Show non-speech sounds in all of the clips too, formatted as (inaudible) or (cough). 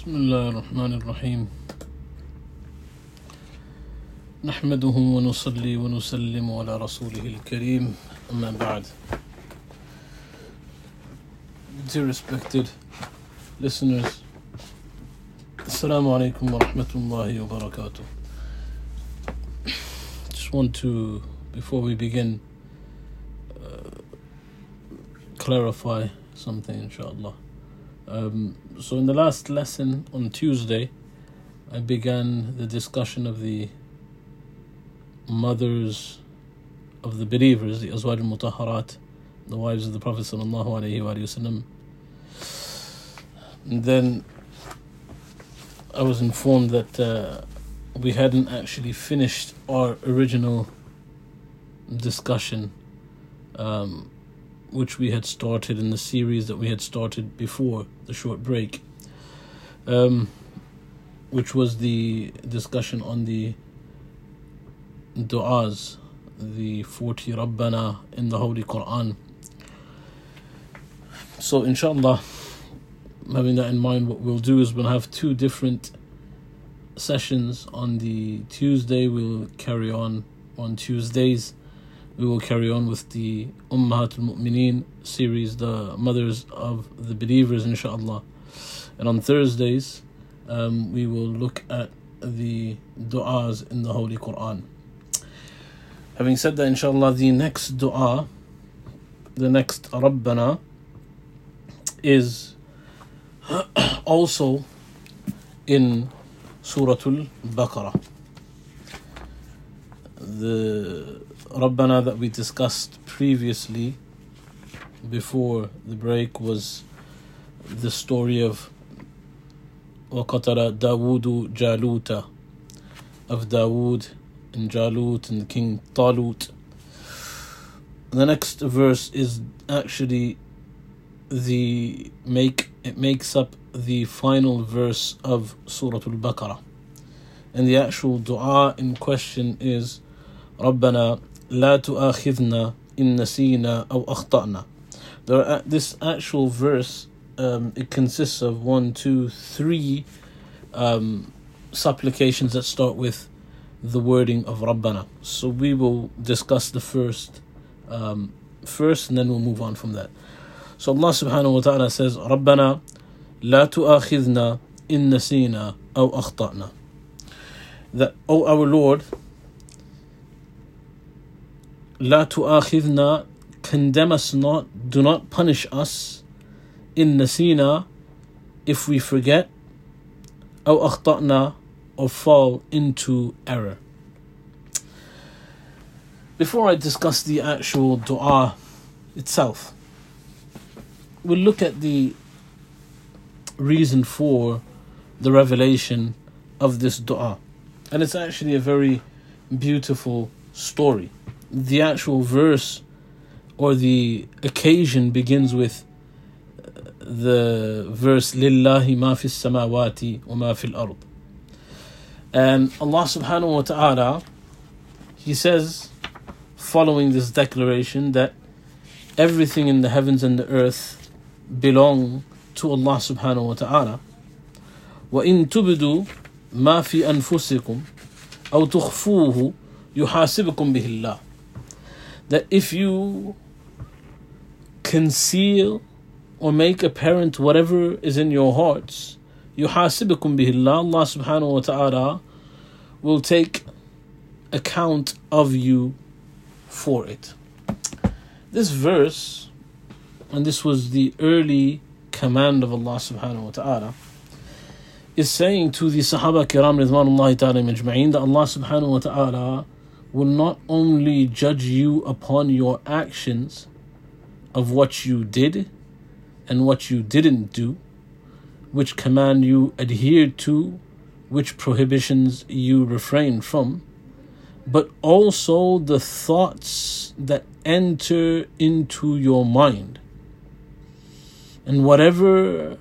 بسم الله الرحمن الرحيم. نحمده ونصلي ونسلم على رسوله الكريم. أما بعد. Dear respected listeners السلام عليكم ورحمة الله وبركاته. Just want to, before we begin uh, clarify something إن um, so, in the last lesson on Tuesday, I began the discussion of the mothers of the believers, the Azwaj al Mutaharat, the wives of the Prophet. ﷺ. And then I was informed that uh, we hadn't actually finished our original discussion. Um, which we had started in the series that we had started before the short break, um, which was the discussion on the du'as, the 40 Rabbana in the Holy Quran. So, inshallah, having that in mind, what we'll do is we'll have two different sessions on the Tuesday. We'll carry on on Tuesdays we will carry on with the Ummahat al Mu'mineen series, the mothers of the believers, inshallah. And on Thursdays, um, we will look at the du'as in the Holy Quran. Having said that, inshallah, the next du'a, the next Rabbana, is (coughs) also in Suratul Baqarah The Rabbana that we discussed previously before the break was the story of وقتل داود جالوت of Dawood and Jalut and King Talut. The next verse is actually the make it makes up the final verse of Surah Al-Baqarah. And the actual dua in question is ربنا لا تؤاخذنا إن نسينا أو أخطأنا. There this actual verse um, it consists of one, two, three um, supplications that start with the wording of Rabbana. So we will discuss the first um, first, and then we'll move on from that. So Allah Subhanahu wa Taala says, "Rabbana لا تؤاخذنا إن نسينا أو أخطأنا." That, O our Lord, لا تؤاخذنا condemn us not do not punish us in nasina if we forget أو أخطأنا or fall into error before I discuss the actual dua itself we'll look at the reason for the revelation of this dua and it's actually a very beautiful story the actual verse or the occasion begins with the verse lillahi ma fi samawati wa ma fil ard and Allah subhanahu wa ta'ala he says following this declaration that everything in the heavens and the earth belong to Allah subhanahu wa ta'ala وإن تبدوا ما في أنفسكم أو تخفوه يحاسبكم به الله that if you conceal or make apparent whatever is in your hearts, يحاسبكم به الله, Allah subhanahu wa ta'ala will take account of you for it. This verse, and this was the early command of Allah subhanahu wa ta'ala, is saying to the Sahaba Kiram Ridwanullahi ta'ala majma'een that Allah subhanahu wa ta'ala will not only judge you upon your actions of what you did and what you didn't do, which command you adhered to, which prohibitions you refrained from, but also the thoughts that enter into your mind. And whatever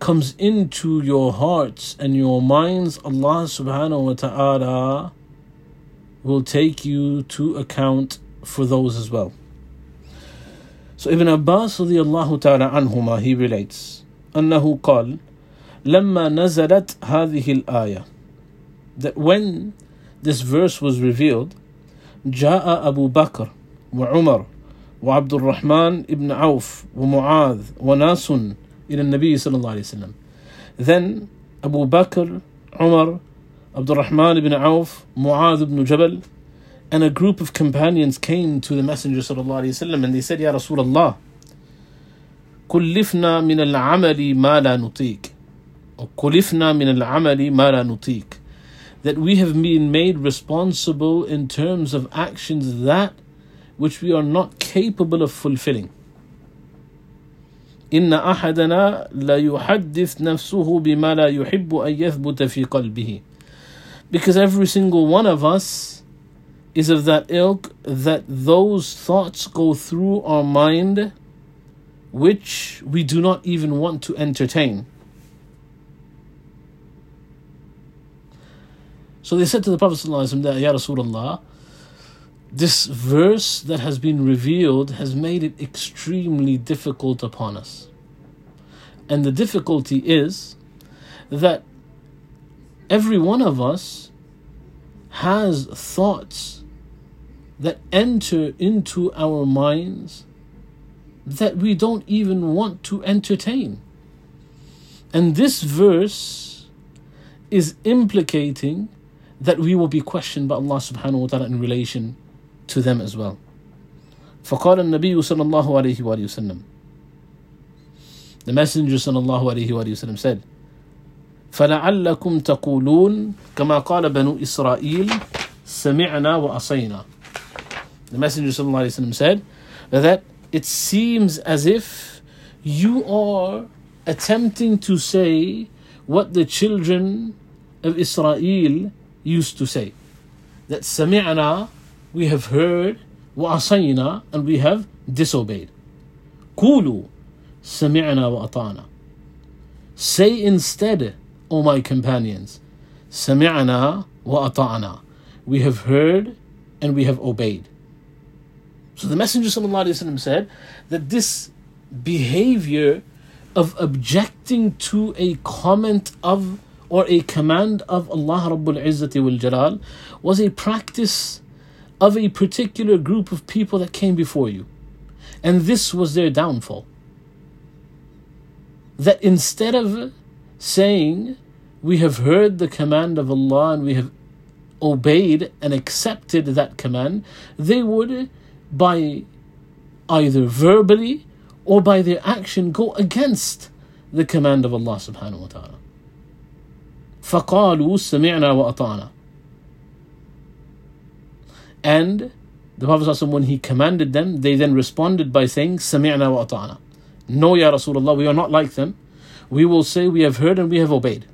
comes into your hearts and your minds, Allah subhanahu wa ta'ala will take you to account for those as well. So Ibn Abbas radiallahu ta'ala anhuma, he relates, أنه قال لما نزلت هذه الآية that when this verse was revealed جاء أبو بكر وعمر وعبد الرحمن ابن عوف ومعاذ وناس إلى النبي صلى الله عليه وسلم then Abu Bakr, Umar, Abdul Rahman ibn Auf, Mu'adh ibn Jabal, and a group of companions came to the Messenger sallallahu alaihi wasallam and they said, Ya Rasulullah, كلفنا من العمل ما لا نطيق كلفنا من العمل ما لا نطيق that we have been made responsible in terms of actions that which we are not capable of fulfilling إن أحدنا لا يحدث نفسه بما لا يحب أن يثبت في قلبه because every single one of us is of that ilk that those thoughts go through our mind which we do not even want to entertain. So they said to the Prophet that, Ya Rasulullah, this verse that has been revealed has made it extremely difficult upon us. And the difficulty is that every one of us has thoughts that enter into our minds that we don't even want to entertain. And this verse is implicating that we will be questioned by Allah subhanahu wa ta'ala in relation to them as well. فقال النبي صلى الله عليه وآله وسلم The Messenger صلى الله عليه وآله وسلم said فلعلكم تقولون كما قال بنو إسرائيل سمعنا وأصينا The Messenger صلى الله عليه وسلم said that it seems as if you are attempting to say what the children of Israel used to say. That sami'na, we have heard, وَعَصَيْنَا, and we have disobeyed. Kulu, sami'na wa ata'na. Say instead, O my companions, sami'na wa ata'na. We have heard and we have obeyed. So the Messenger said that this behavior of objecting to a comment of or a command of Allah Rabbul Izzati wal Jalal was a practice of a particular group of people that came before you. And this was their downfall. That instead of saying, We have heard the command of Allah and we have obeyed and accepted that command, they would by either verbally or by their action go against the command of Allah subhanahu wa ta'ala. فَقَالُوا سَمِعْنَا وَأَطَعْنَا And the Prophet when he commanded them, they then responded by saying, سَمِعْنَا وَأَطَعْنَا No, Ya Rasulullah, we are not like them. We will say we have heard and we have obeyed.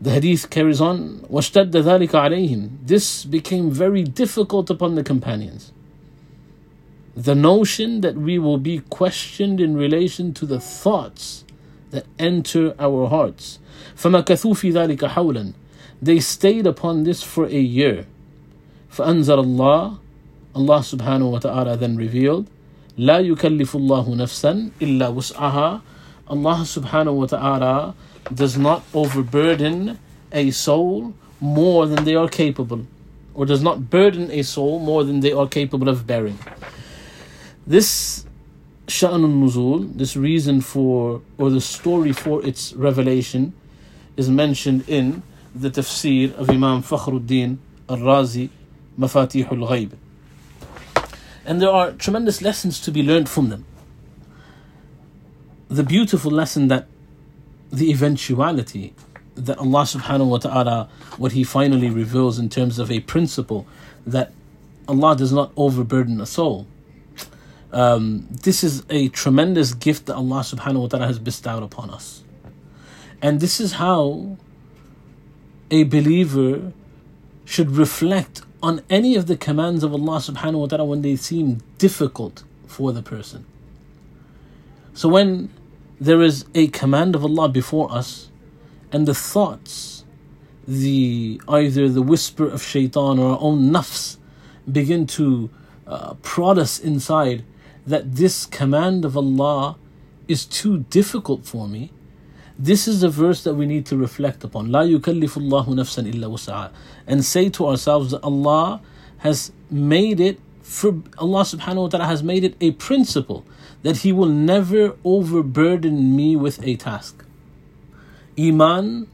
The hadith carries on, وَاشْتَدَّ ذَلِكَ عَلَيْهِمْ This became very difficult upon the companions. The notion that we will be questioned in relation to the thoughts that enter our hearts. فَمَكَثُوا فِي ذَلِكَ حَوْلًا They stayed upon this for a year. فَأَنزَلَ اللَّهُ Allah subhanahu wa ta'ala then revealed, لا يكلف الله نفسا إلا وسعها Allah subhanahu wa ta'ala does not overburden a soul more than they are capable, or does not burden a soul more than they are capable of bearing. This Sha'nun Nuzul, this reason for, or the story for its revelation, is mentioned in the tafsir of Imam Fakhruddin al Razi, Mafatih al Ghaib. And there are tremendous lessons to be learned from them. The beautiful lesson that the eventuality that Allah subhanahu wa ta'ala, what He finally reveals in terms of a principle that Allah does not overburden a soul. Um, this is a tremendous gift that Allah subhanahu wa ta'ala has bestowed upon us. And this is how a believer should reflect on any of the commands of Allah subhanahu wa ta'ala when they seem difficult for the person. So when there is a command of Allah before us, and the thoughts, the either the whisper of shaitan or our own nafs begin to uh, prod us inside that this command of Allah is too difficult for me, This is the verse that we need to reflect upon. لا يكلف الله نفسا إلا وسعها. And say to ourselves that Allah has made it for Allah subhanahu wa ta'ala has made it a principle that He will never overburden me with a task. Iman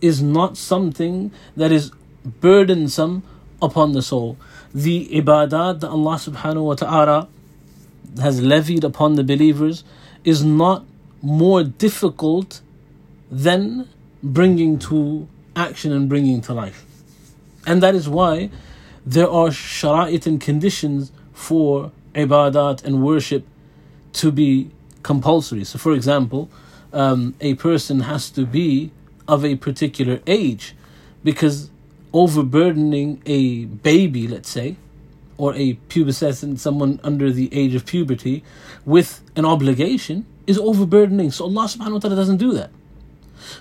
is not something that is burdensome upon the soul. The ibadah that Allah subhanahu wa ta'ala has levied upon the believers is not more difficult than bringing to action and bringing to life. And that is why there are shara'it and conditions for ibadat and worship to be compulsory. So, for example, um, a person has to be of a particular age because overburdening a baby, let's say, or a pubescent, someone under the age of puberty, with an obligation is overburdening. So Allah subhanahu wa ta'ala doesn't do that.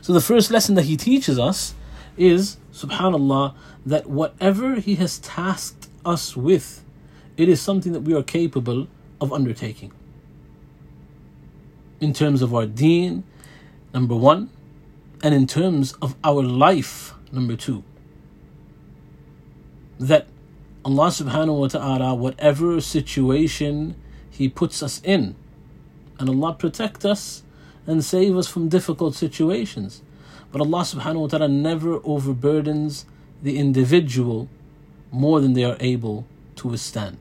So the first lesson that He teaches us is, subhanAllah, that whatever He has tasked us with, it is something that we are capable of undertaking. In terms of our deen, number one, and in terms of our life, number two. That Allah subhanahu wa ta'ala, whatever situation He puts us in, and Allah protect us and save us from difficult situations. But Allah subhanahu wa ta'ala never overburdens the individual more than they are able to withstand.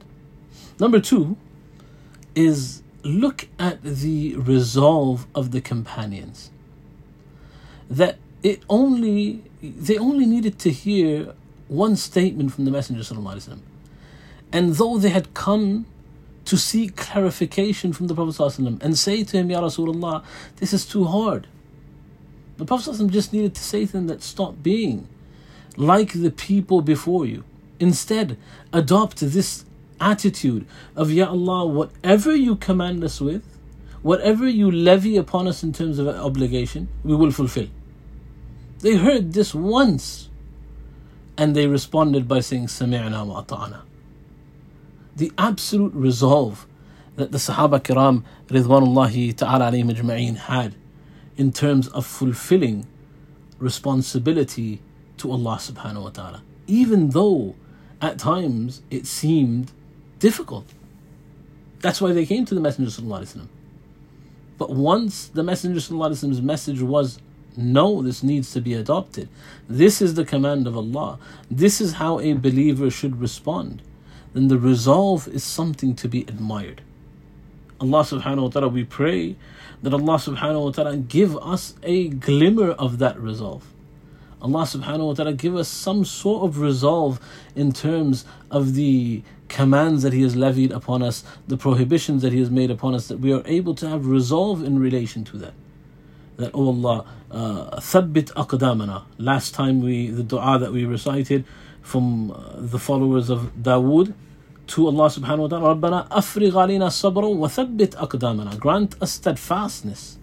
Number two is look at the resolve of the companions. That it only they only needed to hear one statement from the Messenger and though they had come to seek clarification from the Prophet and say to him, Ya Rasulullah, this is too hard. The Prophet just needed to say to them that stop being like the people before you. Instead, adopt this attitude of, Ya Allah, whatever you command us with, whatever you levy upon us in terms of obligation, we will fulfill. They heard this once and they responded by saying, Sami'na wa ata'na. The absolute resolve that the Sahaba Kiram Ridwanullahi ta'ala alayhim had in terms of fulfilling responsibility to Allah subhanahu wa ta'ala. Even though at times it seemed difficult. That's why they came to the Messenger sallallahu But once the Messenger sallallahu message was no, this needs to be adopted. This is the command of Allah. This is how a believer should respond. Then the resolve is something to be admired. Allah subhanahu wa ta'ala, we pray that Allah subhanahu wa ta'ala give us a glimmer of that resolve. Allah subhanahu wa ta'ala give us some sort of resolve in terms of the commands that He has levied upon us, the prohibitions that He has made upon us, that we are able to have resolve in relation to that that oh Allah uh, thabbit aqdamana last time we the dua that we recited from uh, the followers of Dawood to Allah subhanahu wa ta'ala ربنا أفرغ علينا صبرا وثبت أقدامنا grant us steadfastness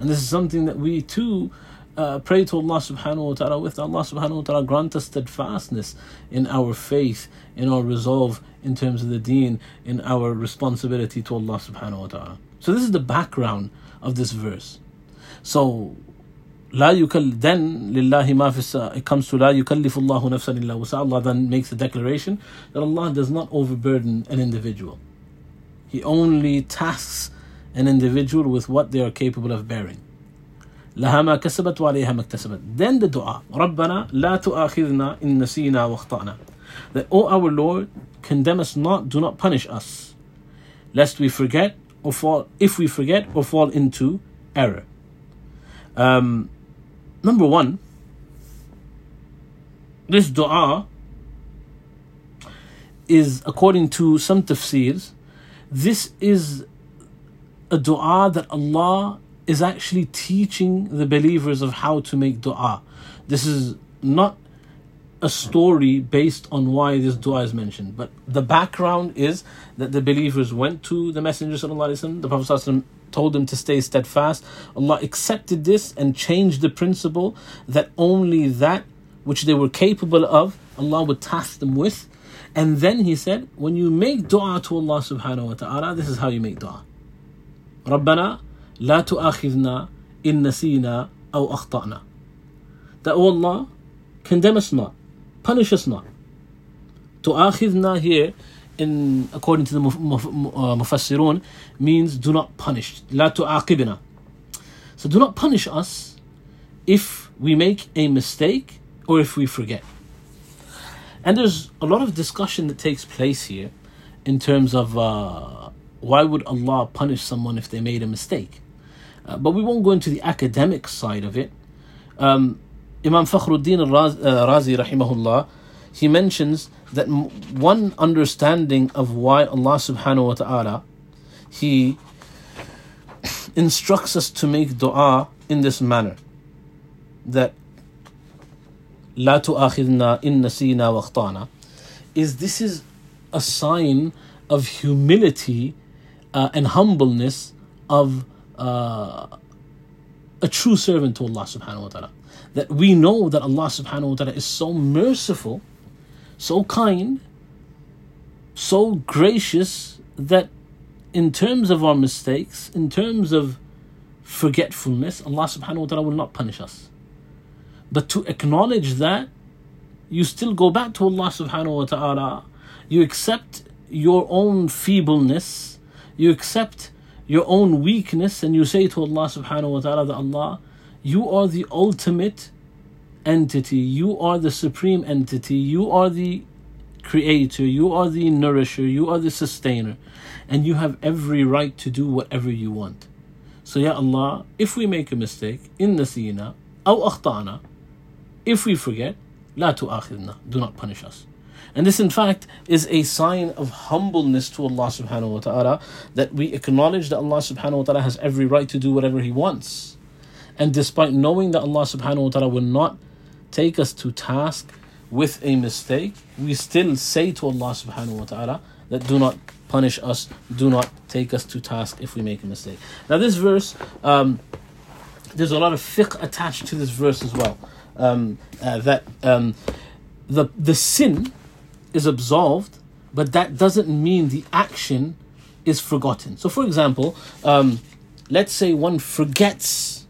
and this is something that we too uh, pray to Allah subhanahu wa ta'ala with Allah subhanahu wa ta'ala grant us steadfastness in our faith in our resolve in terms of the deen in our responsibility to Allah subhanahu wa ta'ala so this is the background of this verse so, لا يكل then لله ما في it comes to لا يكلف الله نفسا إلا وسع Allah then makes the declaration that Allah does not overburden an individual. He only tasks an individual with what they are capable of bearing. لها ما كسبت وعليها ما اكتسبت. Then the dua ربنا لا تؤاخذنا إن نسينا واخطأنا. That, O our Lord, condemn us not, do not punish us, lest we forget or fall, if we forget or fall into error. Um, number one, this dua is, according to some tafsirs, this is a dua that Allah is actually teaching the believers of how to make dua. This is not a story based on why this dua is mentioned, but the background is that the believers went to the Messenger, the Prophet told them to stay steadfast. Allah accepted this and changed the principle that only that which they were capable of, Allah would task them with. And then He said, when you make dua to Allah subhanahu wa ta'ala, this is how you make dua. ربنا لا تؤاخذنا إن نسينا أو أخطأنا. That, O Allah, condemn us not, punish us not. تؤاخذنا here, in according to the uh, Mufassirun, means do not punish. La tu'aqibna. So do not punish us if we make a mistake or if we forget. And there's a lot of discussion that takes place here in terms of uh, why would Allah punish someone if they made a mistake? Uh, but we won't go into the academic side of it. Um, Imam Fakhruddin Razi, uh, Razi rahimahullah, he mentions that m- one understanding of why Allah subhanahu wa ta'ala, he instructs us to make dua in this manner. That لا تؤاخذنا إن نسينا واخطأنا is this is a sign of humility uh, and humbleness of uh, a true servant to Allah subhanahu wa ta'ala. That we know that Allah subhanahu wa ta'ala is so merciful, so kind, so gracious that in terms of our mistakes, in terms of forgetfulness, Allah subhanahu wa ta'ala will not punish us. But to acknowledge that, you still go back to Allah subhanahu wa ta'ala. You accept your own feebleness, you accept your own weakness, and you say to Allah subhanahu wa ta'ala that Allah, you are the ultimate entity. You are the supreme entity. You are the creator. You are the nourisher. You are the sustainer. And you have every right to do whatever you want. So, Ya Allah, if we make a mistake, in nasina, aw akhtana, if we forget, la tu'akhidna, do not punish us. And this, in fact, is a sign of humbleness to Allah subhanahu wa ta'ala that we acknowledge that Allah subhanahu wa ta'ala has every right to do whatever He wants. And despite knowing that Allah subhanahu wa ta'ala will not take us to task with a mistake, we still say to Allah subhanahu wa ta'ala that do not punish us, do not take us to task if we make a mistake. Now, this verse, um, there's a lot of fiqh attached to this verse as well. Um, uh, that um, the the sin is absolved, but that doesn't mean the action is forgotten. So, for example, um, let's say one forgets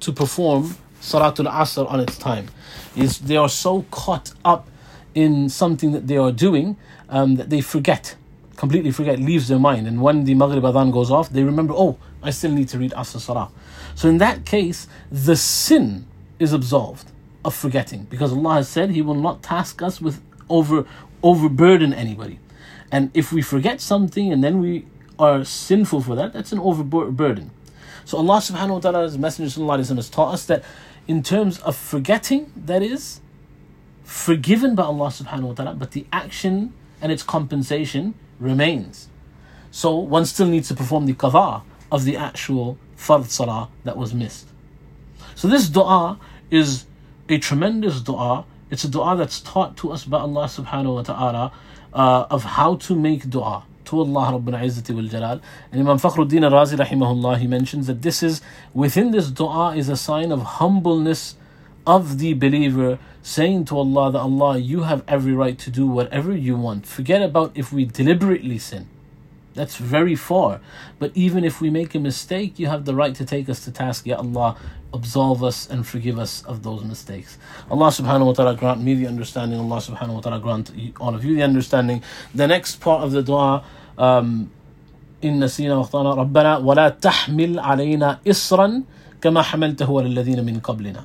to perform Salatul Asr on its time. Is they are so caught up in something that they are doing um, that they forget, completely forget, leaves their mind. And when the Maghrib Adhan goes off, they remember, oh, I still need to read Asr Salah. So, in that case, the sin is absolved of forgetting because Allah has said He will not task us with over overburden anybody. And if we forget something and then we are sinful for that, that's an overburden. So Allah subhanahu wa ta'ala's Messenger has taught us that in terms of forgetting, that is forgiven by Allah subhanahu wa ta'ala, but the action and its compensation remains. So one still needs to perform the qadha of the actual fard salah that was missed. So this dua is a tremendous dua. It's a dua that's taught to us by Allah subhanahu wa ta'ala uh, of how to make dua to Allah Rabbul Izzati wal Jalal. And Imam Fakhruddin al-Razi rahimahullah, he mentions that this is, within this dua is a sign of humbleness of the believer saying to Allah that Allah, you have every right to do whatever you want. Forget about if we deliberately sin. That's very far. But even if we make a mistake, you have the right to take us to task. Ya Allah, absolve us and forgive us of those mistakes. Allah subhanahu wa ta'ala grant me the understanding. Allah subhanahu wa ta'ala grant all of you the understanding. The next part of the dua, um, إن نسينا واخطأنا ربنا ولا تحمل علينا إصرا كما حملته على الذين من قبلنا.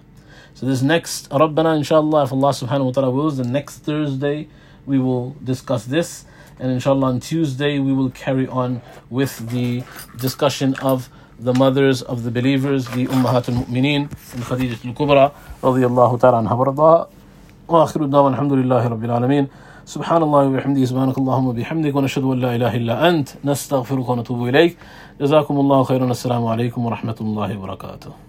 So this next ربنا inshallah if Allah subhanahu wa ta'ala wills the next Thursday we will discuss this and inshallah on Tuesday we will carry on with the discussion of the mothers of the believers the Ummahat al-Mu'mineen and Khadijah al-Kubra رضي الله تعالى عنها وارضاها وآخر الدعوة الحمد لله رب العالمين سبحان الله وبحمده سبحانك اللهم وبحمدك ونشهد أن لا إله إلا أنت نستغفرك ونتوب إليك جزاكم الله خيرا السلام عليكم ورحمة الله وبركاته